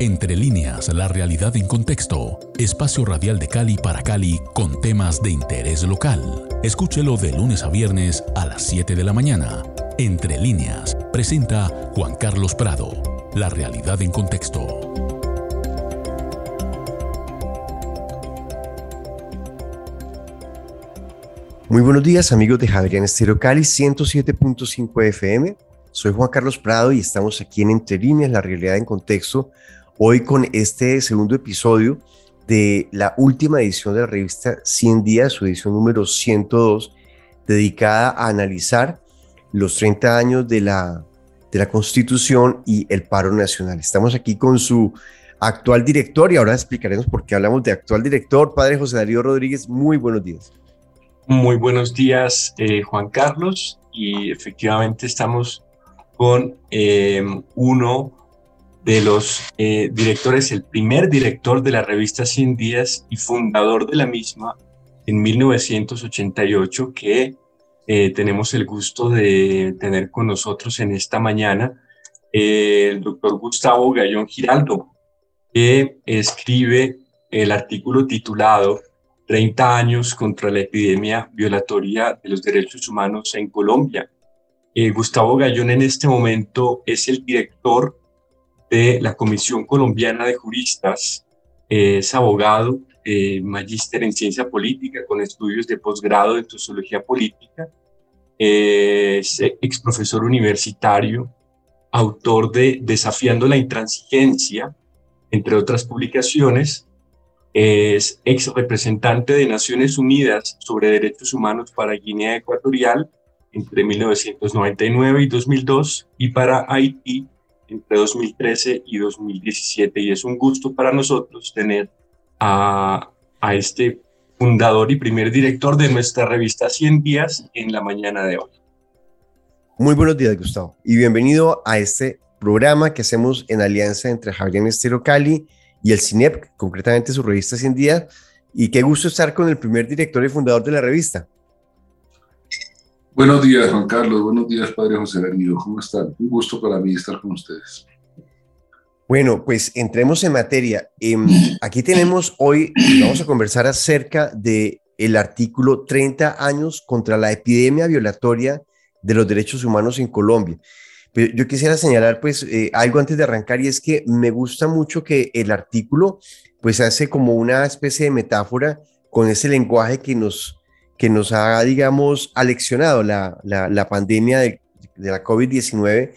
Entre líneas, la realidad en contexto. Espacio radial de Cali para Cali con temas de interés local. Escúchelo de lunes a viernes a las 7 de la mañana. Entre líneas, presenta Juan Carlos Prado. La realidad en contexto. Muy buenos días amigos de Javier Estero Cali 107.5 FM. Soy Juan Carlos Prado y estamos aquí en Entre líneas, la realidad en contexto hoy con este segundo episodio de la última edición de la revista 100 días, su edición número 102, dedicada a analizar los 30 años de la, de la Constitución y el paro nacional. Estamos aquí con su actual director y ahora explicaremos por qué hablamos de actual director, padre José Darío Rodríguez. Muy buenos días. Muy buenos días, eh, Juan Carlos, y efectivamente estamos con eh, uno de los eh, directores, el primer director de la revista 100 días y fundador de la misma en 1988, que eh, tenemos el gusto de tener con nosotros en esta mañana, eh, el doctor Gustavo Gallón Giraldo, que escribe el artículo titulado 30 años contra la epidemia violatoria de los derechos humanos en Colombia. Gustavo Gallón en este momento es el director de la Comisión Colombiana de Juristas, es abogado, eh, magíster en ciencia política con estudios de posgrado en sociología política, es ex profesor universitario, autor de Desafiando la Intransigencia, entre otras publicaciones, es ex representante de Naciones Unidas sobre Derechos Humanos para Guinea Ecuatorial entre 1999 y 2002 y para Haití entre 2013 y 2017 y es un gusto para nosotros tener a, a este fundador y primer director de nuestra revista 100 días en la mañana de hoy. Muy buenos días, Gustavo, y bienvenido a este programa que hacemos en alianza entre Javier Estero Cali y el CINEP, concretamente su revista 100 días. Y qué gusto estar con el primer director y fundador de la revista. Buenos días, Juan Carlos. Buenos días, Padre José Darío. ¿Cómo están? Un gusto para mí estar con ustedes. Bueno, pues entremos en materia. Em, aquí tenemos hoy, vamos a conversar acerca de el artículo 30 años contra la epidemia violatoria de los derechos humanos en Colombia. Pero yo quisiera señalar pues eh, algo antes de arrancar y es que me gusta mucho que el artículo pues hace como una especie de metáfora con ese lenguaje que nos que nos ha, digamos, aleccionado la, la, pandemia de, de la COVID-19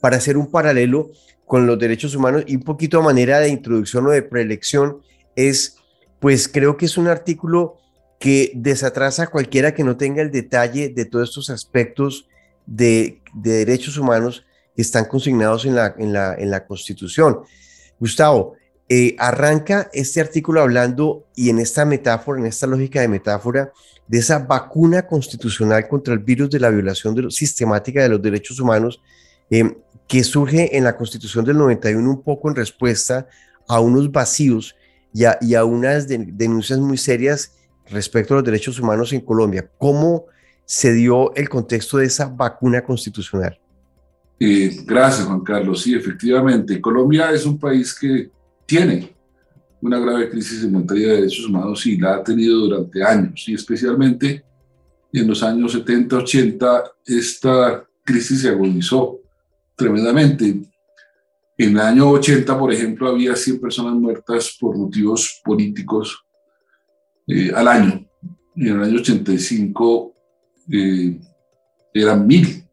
para hacer un paralelo con los derechos humanos y un poquito a manera de introducción o de preelección es, pues creo que es un artículo que desatrasa a cualquiera que no tenga el detalle de todos estos aspectos de, de derechos humanos que están consignados en la, en la, en la Constitución. Gustavo, eh, arranca este artículo hablando y en esta metáfora, en esta lógica de metáfora, de esa vacuna constitucional contra el virus de la violación sistemática de los derechos humanos eh, que surge en la Constitución del 91 un poco en respuesta a unos vacíos y a, unas denuncias muy serias respecto a los derechos humanos en Colombia. ¿Cómo se dio el contexto de esa vacuna constitucional? Eh, gracias, Juan Carlos. Sí, efectivamente, Colombia es un país que tiene una grave crisis en materia de derechos humanos y la ha tenido durante años y especialmente en los años 70, 80 esta crisis se agudizó tremendamente. En el año 80, por ejemplo, había 100 personas muertas por motivos políticos eh, al año. En el año 85 eh, eran mil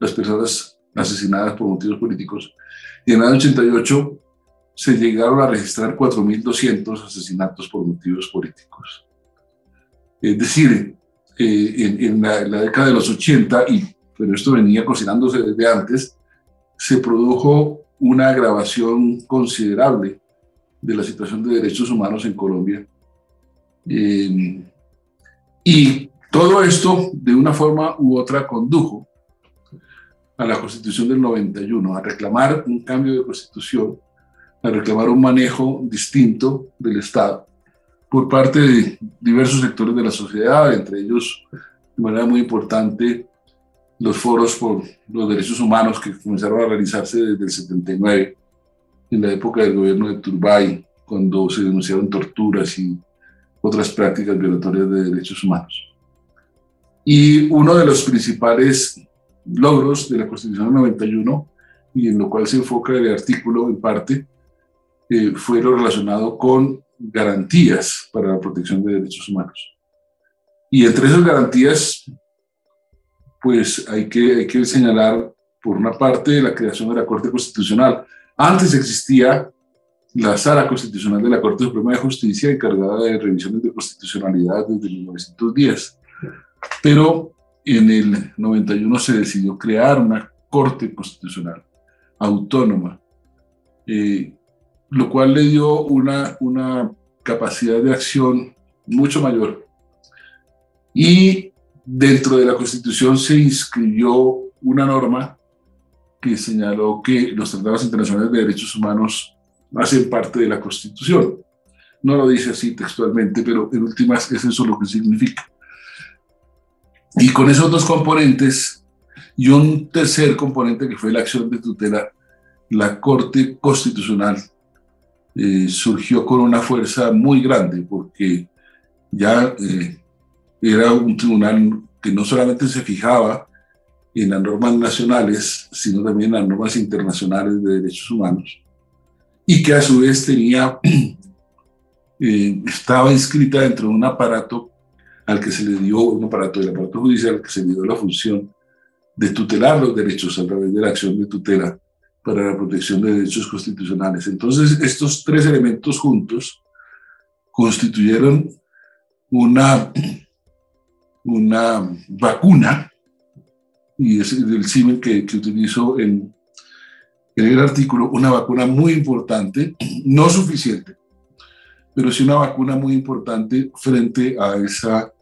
las personas asesinadas por motivos políticos. Y en el año 88 se llegaron a registrar 4.200 asesinatos por motivos políticos. Es decir, eh, en, la, década de los 80, y, pero esto venía cocinándose desde antes, se produjo una agravación considerable de la situación de derechos humanos en Colombia. Eh, y todo esto, de una forma u otra, condujo a la Constitución del 91, a reclamar un cambio de constitución a reclamar un manejo distinto del Estado por parte de diversos sectores de la sociedad, entre ellos, de manera muy importante, los foros por los derechos humanos que comenzaron a realizarse desde el 79 en la época del gobierno de Turbay, cuando se denunciaron torturas y otras prácticas violatorias de derechos humanos. Y uno de los principales logros de la Constitución del 91, y en lo cual se enfoca el artículo en parte, eh, fue lo relacionado con garantías para la protección de derechos humanos. Y entre esas garantías, pues hay que, hay que señalar, por una parte, la creación de la Corte Constitucional. Antes existía la Sala Constitucional de la Corte Suprema de Justicia, encargada de revisiones de constitucionalidad desde 1910. Pero en el 91 se decidió crear una Corte Constitucional autónoma, eh, lo cual le dio una, una capacidad de acción mucho mayor. Y dentro de la Constitución se inscribió una norma que señaló que los tratados internacionales de derechos humanos hacen parte de la Constitución. No lo dice así textualmente, pero en últimas es eso lo que significa. Y con esos dos componentes y un tercer componente que fue la acción de tutela, la Corte Constitucional eh, surgió con una fuerza muy grande porque ya eh, era un tribunal que no solamente se fijaba en las normas nacionales, sino también en las normas internacionales de derechos humanos, y que a su vez tenía, eh, estaba inscrita dentro de un aparato al que se le dio, un aparato del aparato judicial, al que se le dio la función de tutelar los derechos a través de la acción de tutela para la protección de derechos constitucionales. Entonces, estos tres elementos juntos constituyeron una, una vacuna, y es el símil que, que utilizo en, en el artículo, una vacuna muy importante, no suficiente, pero sí una vacuna muy importante frente a esa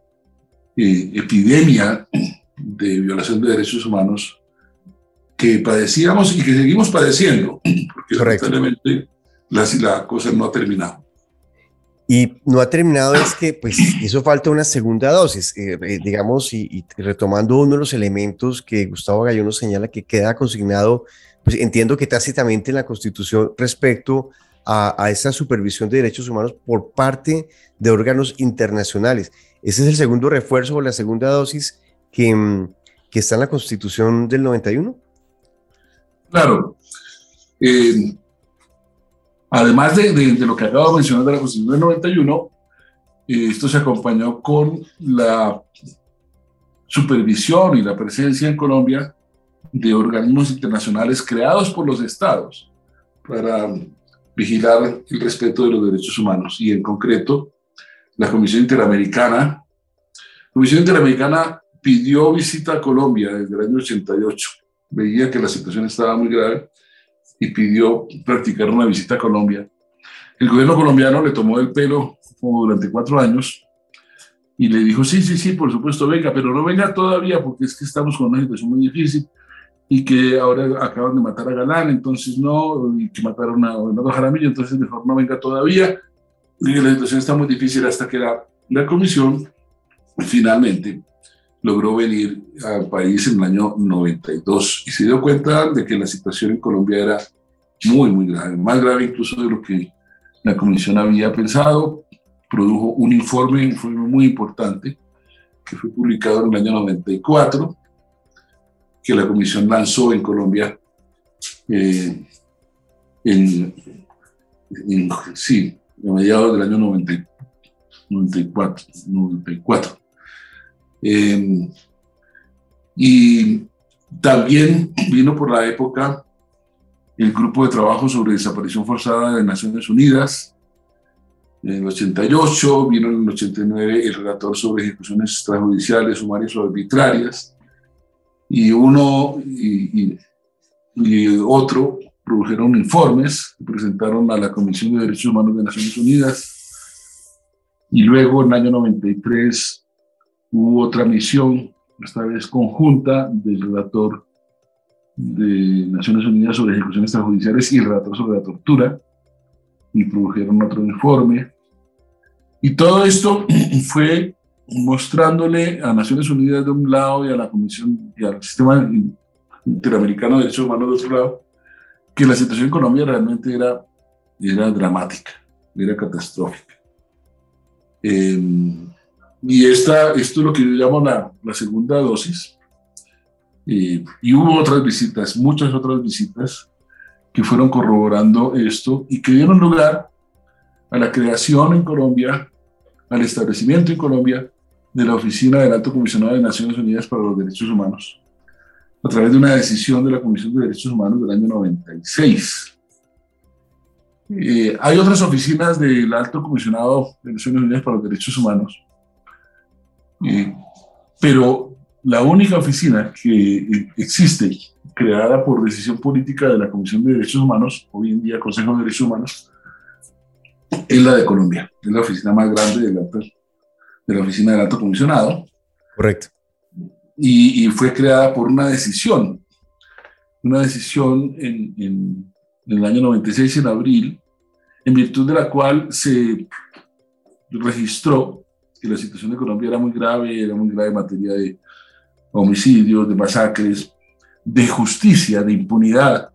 eh, epidemia de violación de derechos humanos que padecíamos y que seguimos padeciendo, porque lamentablemente la, la cosa no ha terminado. Y no ha terminado es que pues hizo falta una segunda dosis, eh, eh, digamos, y, retomando uno de los elementos que Gustavo Gallo nos señala que queda consignado pues entiendo que tácitamente en la Constitución respecto a, esa supervisión de derechos humanos por parte de órganos internacionales. Ese es el segundo refuerzo o la segunda dosis que, mm, que está en la Constitución del 91. Claro. Eh, además de, lo que acabo de mencionar de la Constitución del 91, eh, esto se acompañó con la supervisión y la presencia en Colombia de organismos internacionales creados por los estados para vigilar el respeto de los derechos humanos y en concreto la Comisión Interamericana. La Comisión Interamericana pidió visita a Colombia desde el año 88, veía que la situación estaba muy grave y pidió practicar una visita a Colombia. El gobierno colombiano le tomó el pelo como durante cuatro años y le dijo, sí, sí, sí, por supuesto, venga, pero no venga todavía porque es que estamos con una situación muy difícil y que ahora acaban de matar a Galán, entonces no, y que mataron a Bernardo Jaramillo, entonces mejor no venga todavía. Y la situación está muy difícil hasta que la, la comisión finalmente logró venir al país en el año 92 y se dio cuenta de que la situación en Colombia era muy, muy grave, más grave incluso de lo que la comisión había pensado. Produjo un informe, un informe muy importante que fue publicado en el año 94 que la Comisión lanzó en Colombia eh, en, sí, a mediados del año 94. 94. Eh, y también vino por la época el grupo de trabajo sobre desaparición forzada de Naciones Unidas. En el 88 vino en el 89 el relator sobre ejecuciones extrajudiciales, sumarias o arbitrarias y uno y, otro produjeron informes que presentaron a la Comisión de Derechos Humanos de Naciones Unidas. Y luego, en el año 93, hubo otra misión, esta vez conjunta, del relator de Naciones Unidas sobre ejecuciones extrajudiciales y el relator sobre la tortura, y produjeron otro informe. Y todo esto fue mostrándole a Naciones Unidas de un lado y a la Comisión y al Sistema Interamericano de Derechos Humanos de otro lado, que la situación en Colombia realmente era, era dramática, era catastrófica. Em, y esta, esto es lo que yo llamo la, la segunda dosis. Eh, y hubo otras visitas, muchas otras visitas que fueron corroborando esto y que dieron lugar a la creación en Colombia, al establecimiento en Colombia de la Oficina del Alto Comisionado de Naciones Unidas para los Derechos Humanos, a través de una decisión de la Comisión de Derechos Humanos del año 96. Eh, hay otras oficinas del Alto Comisionado de Naciones Unidas para los Derechos Humanos, eh, pero la única oficina que existe, creada por decisión política de la Comisión de Derechos Humanos, hoy en día Consejo de Derechos Humanos, es la de Colombia, es la oficina más grande de la, de la oficina del alto comisionado. Correcto. Y, y, fue creada por una decisión, una decisión en, en, en, el año 96, en abril, en virtud de la cual se registró que la situación de Colombia era muy grave, era muy grave en materia de homicidios, de masacres, de justicia, de impunidad,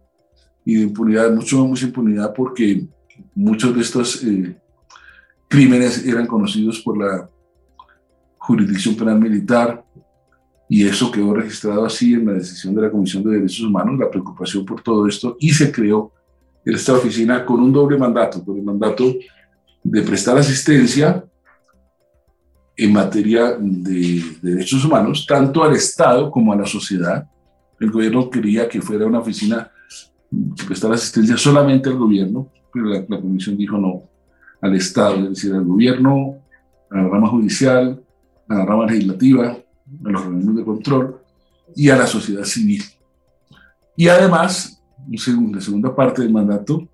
y de impunidad, mucho más impunidad porque muchos de estos eh, crímenes eran conocidos por la jurisdicción penal militar y eso quedó registrado así en la decisión de la Comisión de Derechos Humanos, la preocupación por todo esto y se creó esta oficina con un doble mandato, con el mandato de prestar asistencia en materia de, de derechos humanos, tanto al Estado como a la sociedad. El gobierno quería que fuera una oficina que prestara asistencia solamente al gobierno, pero la, la, comisión dijo no al Estado, es decir, al gobierno, a la rama judicial, a la rama legislativa, a los organismos de control y a la sociedad civil. Y además, en la segunda parte del mandato,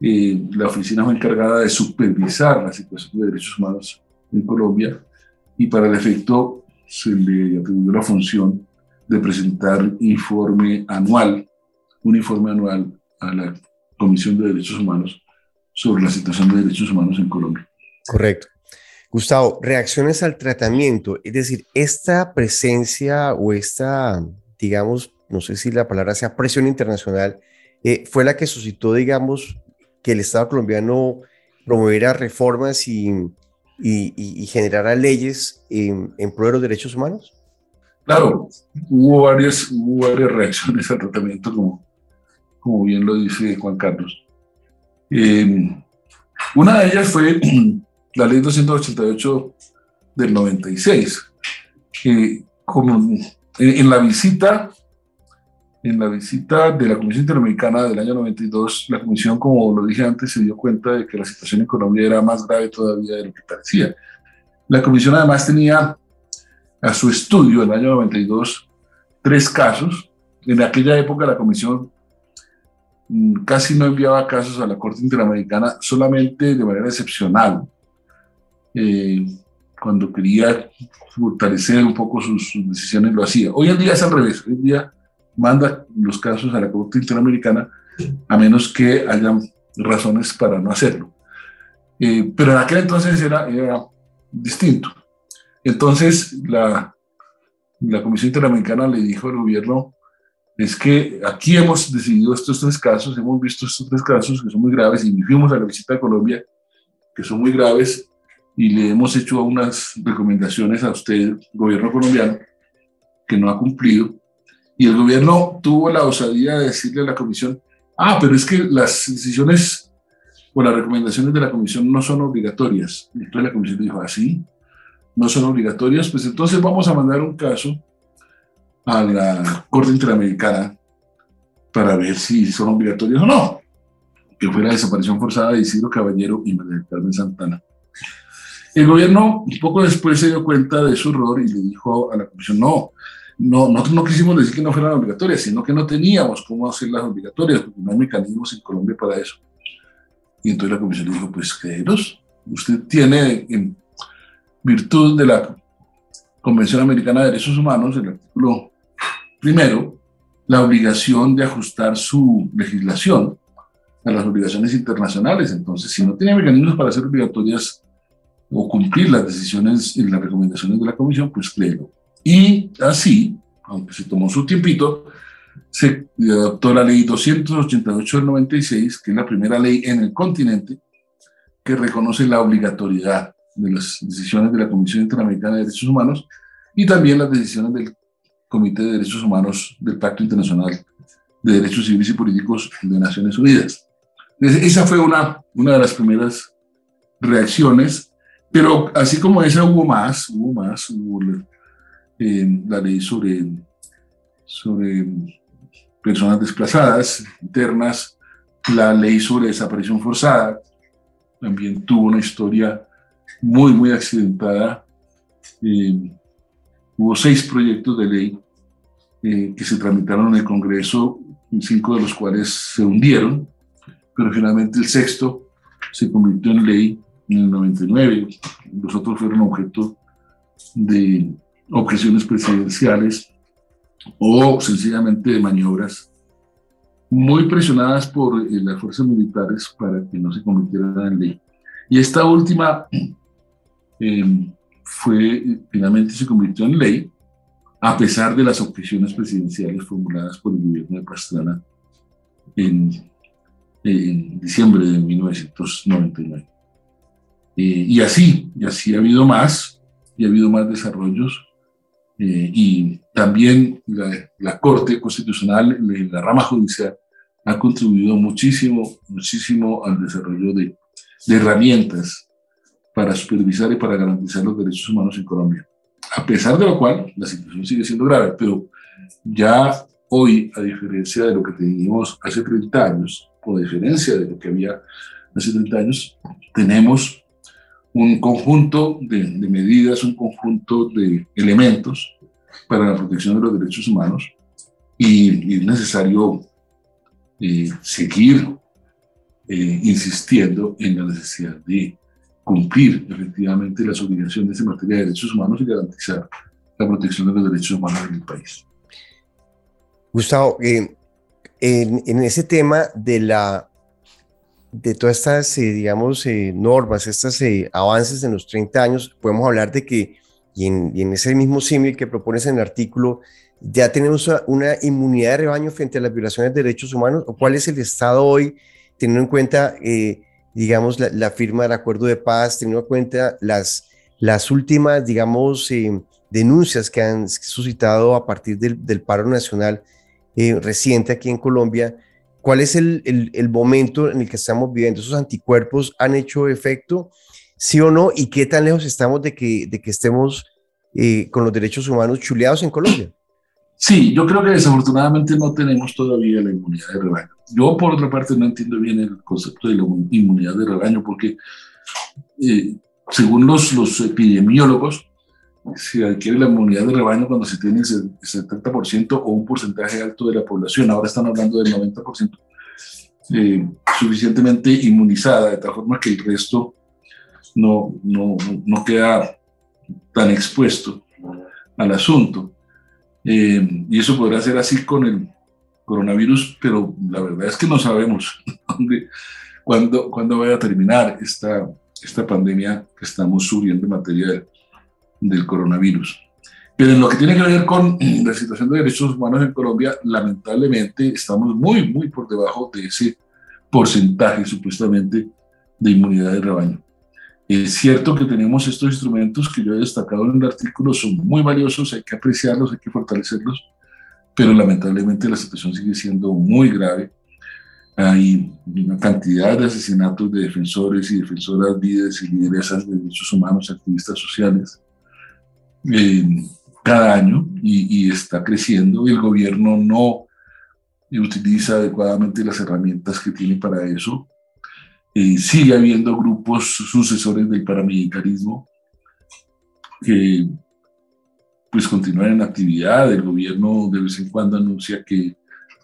eh, la oficina fue encargada de supervisar la situación de derechos humanos en Colombia y para el efecto se le atribuyó la función de presentar informe anual, un informe anual a la Comisión de Derechos Humanos sobre la situación de derechos humanos en Colombia. Correcto. Gustavo, reacciones al tratamiento, es decir, esta presencia o esta, digamos, no sé si la palabra sea presión internacional, eh, fue la que suscitó, digamos, que el Estado colombiano promoviera reformas y, y, y generara leyes en, en pro de los derechos humanos? Claro, hubo varias, hubo varias reacciones al tratamiento, como, como bien lo dice Juan Carlos. Eh, una de ellas fue la ley 288 del 96, que como en, en, la visita, en la visita de la Comisión Interamericana del año 92, la Comisión, como lo dije antes, se dio cuenta de que la situación en Colombia era más grave todavía de lo que parecía. La Comisión además tenía a su estudio en el año 92 tres casos. En aquella época la Comisión mm, casi no enviaba casos a la Corte Interamericana, solamente de manera excepcional eh, cuando quería fortalecer un poco sus, sus, decisiones, lo hacía. Hoy en día es al revés, hoy en día manda los casos a la Corte Interamericana a menos que haya razones para no hacerlo. Eh, pero en aquel entonces era, era distinto. Entonces la, la Comisión Interamericana le dijo al gobierno, es que aquí hemos decidido estos tres casos, hemos visto estos tres casos que son muy graves y fuimos a la visita a Colombia, que son muy graves, y le hemos hecho unas recomendaciones a usted, gobierno colombiano, que no ha cumplido. Y el gobierno tuvo la osadía de decirle a la comisión, ah, pero es que las decisiones o las recomendaciones de la comisión no son obligatorias. Entonces la comisión dijo, así, ¿Ah, no son obligatorias, pues entonces vamos a mandar un caso a la Corte Interamericana para ver si son obligatorias o no, que fue la desaparición forzada de Isidro Caballero y María Carmen Santana. El gobierno poco después se dio cuenta de su error y le dijo a la comisión, no, no, nosotros no quisimos decir que no fueran obligatorias, sino que no teníamos cómo hacerlas obligatorias, porque no hay mecanismos en Colombia para eso. Y entonces la comisión dijo, pues créelos, usted tiene en virtud de la Convención Americana de Derechos Humanos, el artículo primero, la obligación de ajustar su legislación a las obligaciones internacionales. Entonces, si no tiene mecanismos para hacer obligatorias o cumplir las decisiones y las recomendaciones de la Comisión, pues créelo. Y así, aunque se tomó su tiempito, se adoptó la ley 288 del 96, que es la primera ley en el continente que reconoce la obligatoriedad de las decisiones de la Comisión Interamericana de Derechos Humanos y también las decisiones del Comité de Derechos Humanos del Pacto Internacional de Derechos Civiles y Políticos de Naciones Unidas. Esa fue una, una de las primeras reacciones, pero así como esa hubo más, hubo más, hubo eh, la ley sobre, sobre personas desplazadas internas, la ley sobre desaparición forzada, también tuvo una historia muy, muy accidentada. Eh, hubo seis proyectos de ley eh, que se tramitaron en el Congreso, cinco de los cuales se hundieron, pero finalmente el sexto se convirtió en ley en el 99. Los otros fueron objeto de objeciones presidenciales o sencillamente de maniobras muy presionadas por eh, las fuerzas militares para que no se convirtieran en ley. Y esta última em, fue, finalmente se convirtió en ley, a pesar de las objeciones presidenciales formuladas por el gobierno de Pastrana en, en diciembre de 1999. Eh, y así, y así ha habido más, y ha habido más desarrollos, eh, y también la, la, Corte Constitucional, la rama judicial, ha contribuido muchísimo, muchísimo al desarrollo de, de herramientas para supervisar y para garantizar los derechos humanos en Colombia. A pesar de lo cual, la situación sigue siendo grave, pero ya hoy, a diferencia de lo que teníamos hace 30 años, o a diferencia de lo que había hace 30 años, tenemos un conjunto de, de medidas, un conjunto de elementos para la protección de los derechos humanos y, es necesario eh, seguir eh, insistiendo en la necesidad de cumplir efectivamente las obligaciones en materia de derechos humanos y garantizar la protección de los derechos humanos en el país. Gustavo, eh, en, en, ese tema de la de todas estas, digamos, normas, estos avances en los 30 años, podemos hablar de que, y en, ese mismo símil que propones en el artículo, ya tenemos una inmunidad de rebaño frente a las violaciones de derechos humanos? ¿O cuál es el estado hoy, teniendo en cuenta, eh, digamos, la, firma del acuerdo de paz, teniendo en cuenta las, últimas, digamos, eh, denuncias que han suscitado a partir del, del paro nacional eh, reciente aquí en Colombia? ¿Cuál es el, el, el, momento en el que estamos viviendo? ¿Esos anticuerpos han hecho efecto? ¿Sí o no? ¿Y qué tan lejos estamos de que, de que estemos con los derechos humanos chuleados en Colombia? Sí, yo creo que desafortunadamente no tenemos todavía la inmunidad de rebaño. Yo, por otra parte, no entiendo bien el concepto de la inmunidad de rebaño porque, eh, según los, los epidemiólogos, se adquiere la inmunidad de rebaño cuando se tiene el 70% o un porcentaje alto de la población. Ahora están hablando del 90%. Eh, suficientemente inmunizada, de tal forma que el resto no, no, no queda tan expuesto al asunto. Eh, y eso podrá ser así con el coronavirus, pero la verdad es que no sabemos dónde, cuándo, cuándo vaya a terminar esta, esta pandemia que estamos subiendo en materia del coronavirus. Pero en lo que tiene que ver con la situación de derechos humanos en Colombia, lamentablemente estamos muy, muy por debajo de ese porcentaje supuestamente de inmunidad de rebaño. Es cierto que tenemos estos instrumentos que yo he destacado en el artículo, son muy valiosos, hay que apreciarlos, hay que fortalecerlos, pero lamentablemente la situación sigue siendo muy grave. Hay una cantidad de asesinatos de defensores y defensoras, líderes y lideresas de derechos humanos, activistas sociales, eh, cada año y, y está creciendo. El gobierno no utiliza adecuadamente las herramientas que tiene para eso eh, sigue habiendo grupos sucesores del paramilitarismo que pues continúan en actividad. El gobierno de vez en cuando anuncia que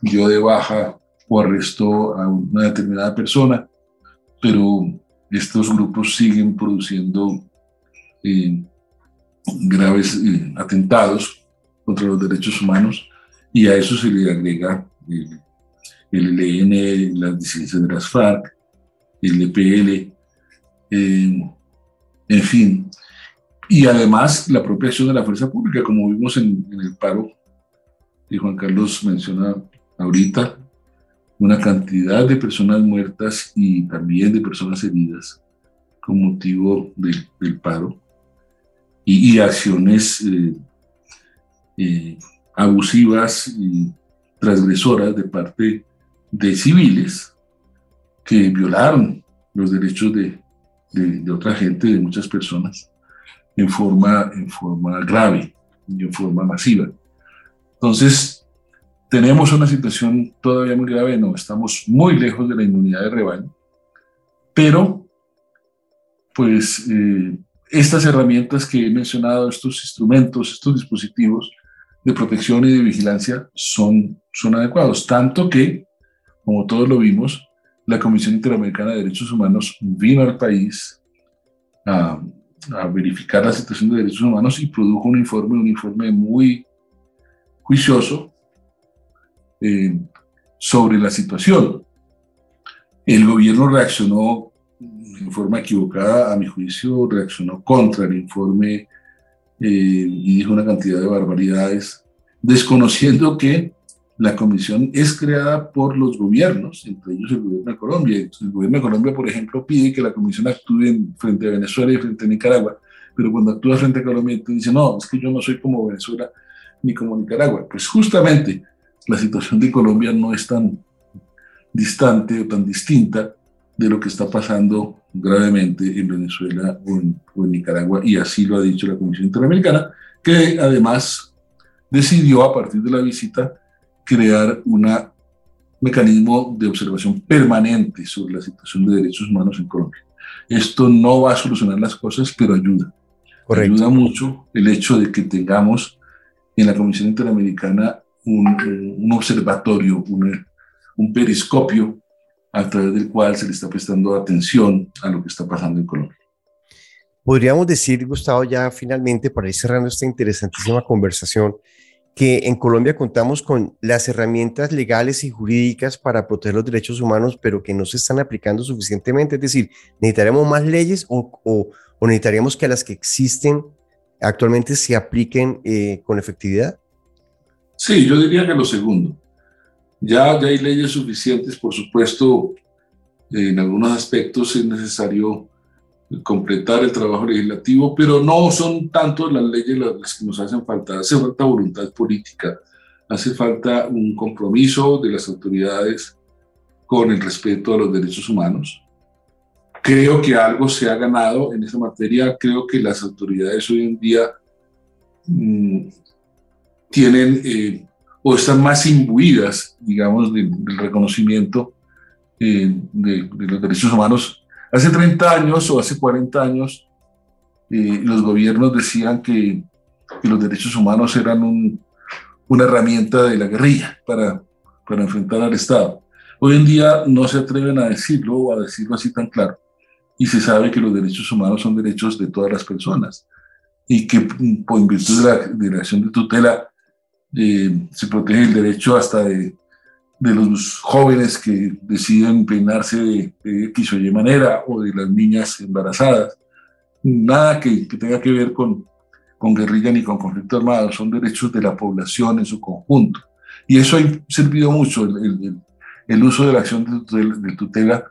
dio de baja o arrestó a una determinada persona, pero estos grupos siguen produciendo eh, graves eh, atentados contra los derechos humanos y a eso se le agrega el, el ELN, las disidencias de las FARC, el EPL, eh, en fin. Y además la propia acción de la fuerza pública, como vimos en, el paro y Juan Carlos menciona ahorita, una cantidad de personas muertas y también de personas heridas con motivo del paro y, acciones eh, eh, abusivas y transgresoras de parte de civiles que violaron los derechos de, de, otra gente, de muchas personas, en forma, en forma grave y en forma masiva. Entonces, tenemos una situación todavía muy grave, no, estamos muy lejos de la inmunidad de rebaño, pero pues eh, estas herramientas que he mencionado, estos instrumentos, estos dispositivos de protección y de vigilancia son, son adecuados, tanto que, como todos lo vimos, la Comisión Interamericana de Derechos Humanos vino al país a, verificar la situación de derechos humanos y produjo un informe, un informe muy juicioso eh, sobre la situación. El gobierno reaccionó en forma equivocada, a mi juicio, reaccionó contra el informe eh, y dijo una cantidad de barbaridades, desconociendo que la comisión es creada por los gobiernos, entre ellos el gobierno de Colombia. El gobierno de Colombia, por ejemplo, pide que la comisión actúe en, frente a Venezuela y frente a Nicaragua, pero cuando actúa frente a Colombia, dice, no, es que yo no soy como Venezuela ni como Nicaragua. Pues justamente la situación de Colombia no es tan distante o tan distinta de lo que está pasando gravemente en Venezuela o en, Nicaragua, y así lo ha dicho la Comisión Interamericana, que además decidió a partir de la visita crear un mecanismo de observación permanente sobre la situación de derechos humanos en Colombia. Esto no va a solucionar las cosas, pero ayuda. Ayuda mucho el hecho de que tengamos en la Comisión Interamericana un, observatorio, un, un periscopio a través del cual se le está prestando atención a lo que está pasando en Colombia. Podríamos decir, Gustavo, ya finalmente, para ir cerrando esta interesantísima conversación, que en Colombia contamos con las herramientas legales y jurídicas para proteger los derechos humanos, pero que no se están aplicando suficientemente. Es decir, necesitaremos más leyes o, o, necesitaríamos que las que existen actualmente se apliquen eh, con efectividad. Sí, yo diría que lo segundo. Ya, ya hay leyes suficientes, por supuesto, en algunos aspectos es necesario completar el trabajo legislativo, pero no son tanto las leyes las que nos hacen falta, hace falta voluntad política, hace falta un compromiso de las autoridades con el respeto a los derechos humanos. Creo que algo se ha ganado en esa materia, creo que las autoridades hoy en día mm, tienen eh, o están más imbuidas, digamos, del, reconocimiento eh, de, los derechos humanos. Hace 30 años o hace 40 años, eh, los gobiernos decían que, que, los derechos humanos eran un, una herramienta de la guerrilla para, para enfrentar al Estado. Hoy en día no se atreven a decirlo o a decirlo así tan claro. Y se sabe que los derechos humanos son derechos de todas las personas y que por virtud de la, de la acción de tutela eh, se protege el derecho hasta de, de, los jóvenes que deciden peinarse de, de, X o Y manera o de las niñas embarazadas. Nada que, que tenga que ver con, con guerrilla ni con conflicto armado, son derechos de la población en su conjunto. Y eso ha servido mucho, el, el, el uso de la acción de tutela, de tutela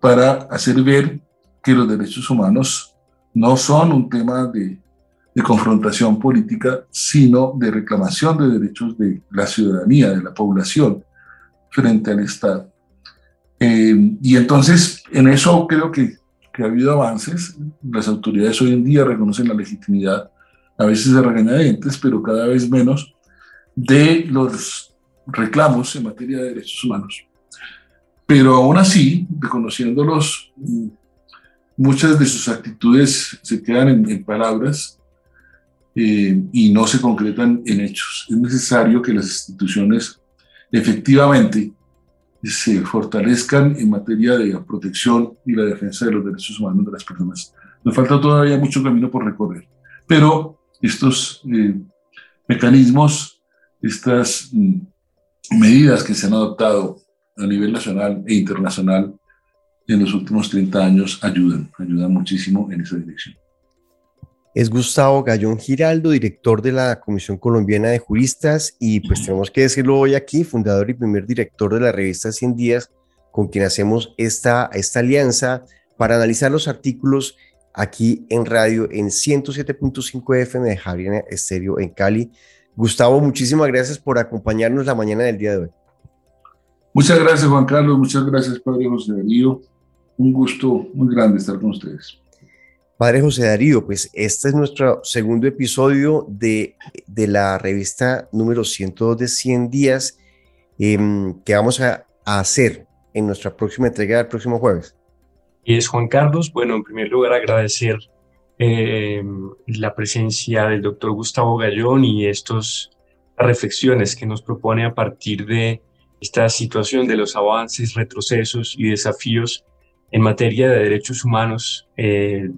para hacer ver que los derechos humanos no son un tema de, de confrontación política, sino de reclamación de derechos de la ciudadanía, de la población frente al Estado. Eh, y entonces, en eso creo que, que, ha habido avances. Las autoridades hoy en día reconocen la legitimidad, a veces de regañadientes, pero cada vez menos, de los reclamos en materia de derechos humanos. Pero aún así, reconociéndolos, muchas de sus actitudes se quedan en palabras eh, y no se concretan en hechos. Es necesario que las instituciones efectivamente se fortalezcan en materia de protección y la defensa de los derechos humanos de las personas. Nos falta todavía mucho camino por recorrer, pero estos eh, mecanismos, estas mm, medidas que se han adoptado a nivel nacional e internacional en los últimos 30 años ayudan, ayudan muchísimo en esa dirección. Es Gustavo Gallón Giraldo, director de la Comisión Colombiana de Juristas y pues tenemos que decirlo hoy aquí, fundador y primer director de la revista 100 Días, con quien hacemos esta, esta alianza para analizar los artículos aquí en radio en 107.5 FM de Javier Estéreo en Cali. Gustavo, muchísimas gracias por acompañarnos la mañana del día de hoy. Muchas gracias, Juan Carlos. Muchas gracias, Padre José Darío. Un gusto muy grande estar con ustedes. Padre José Darío, pues este es nuestro segundo episodio de, de la revista número 102 de 100 días em, que vamos a, a hacer en nuestra próxima entrega el próximo jueves. Y es Juan Carlos. Bueno, en primer lugar agradecer eh, la presencia del doctor Gustavo Gallón y estas reflexiones que nos propone a partir de esta situación de los avances, retrocesos y desafíos en materia de derechos humanos eh,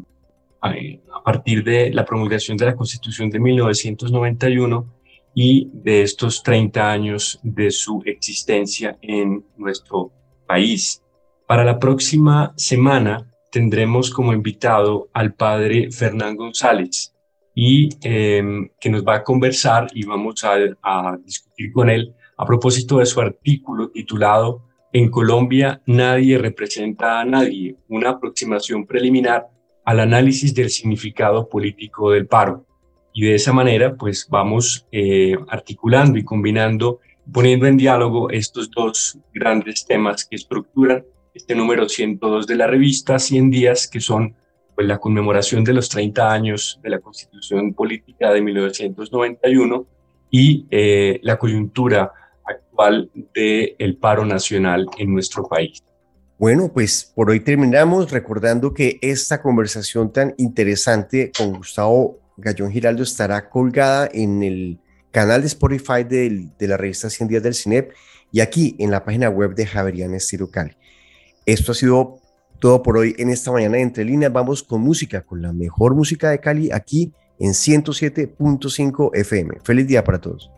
a partir de la promulgación de la Constitución de 1991 y de estos 30 años de su existencia en nuestro país. Para la próxima semana tendremos como invitado al padre Fernán González y em, que nos va a conversar y vamos a, a discutir con él a propósito de su artículo titulado En Colombia nadie representa a nadie, una aproximación preliminar al análisis del significado político del paro. Y de esa manera, pues vamos eh, articulando y combinando, poniendo en diálogo estos dos grandes temas que estructuran este número 102 de la revista 100 días, que son pues, la conmemoración de los 30 años de la Constitución Política de 1991 y eh, la coyuntura actual del el paro nacional en nuestro país. Bueno, pues por hoy terminamos recordando que esta conversación tan interesante con Gustavo Gallón Giraldo estará colgada en el canal de Spotify de, de la revista 100 días del CINEP y aquí en la página web de Javerian Estilo Cali. Esto ha sido todo por hoy en esta mañana de Entre Líneas. Vamos con música, con la mejor música de Cali aquí en 107.5 FM. Feliz día para todos.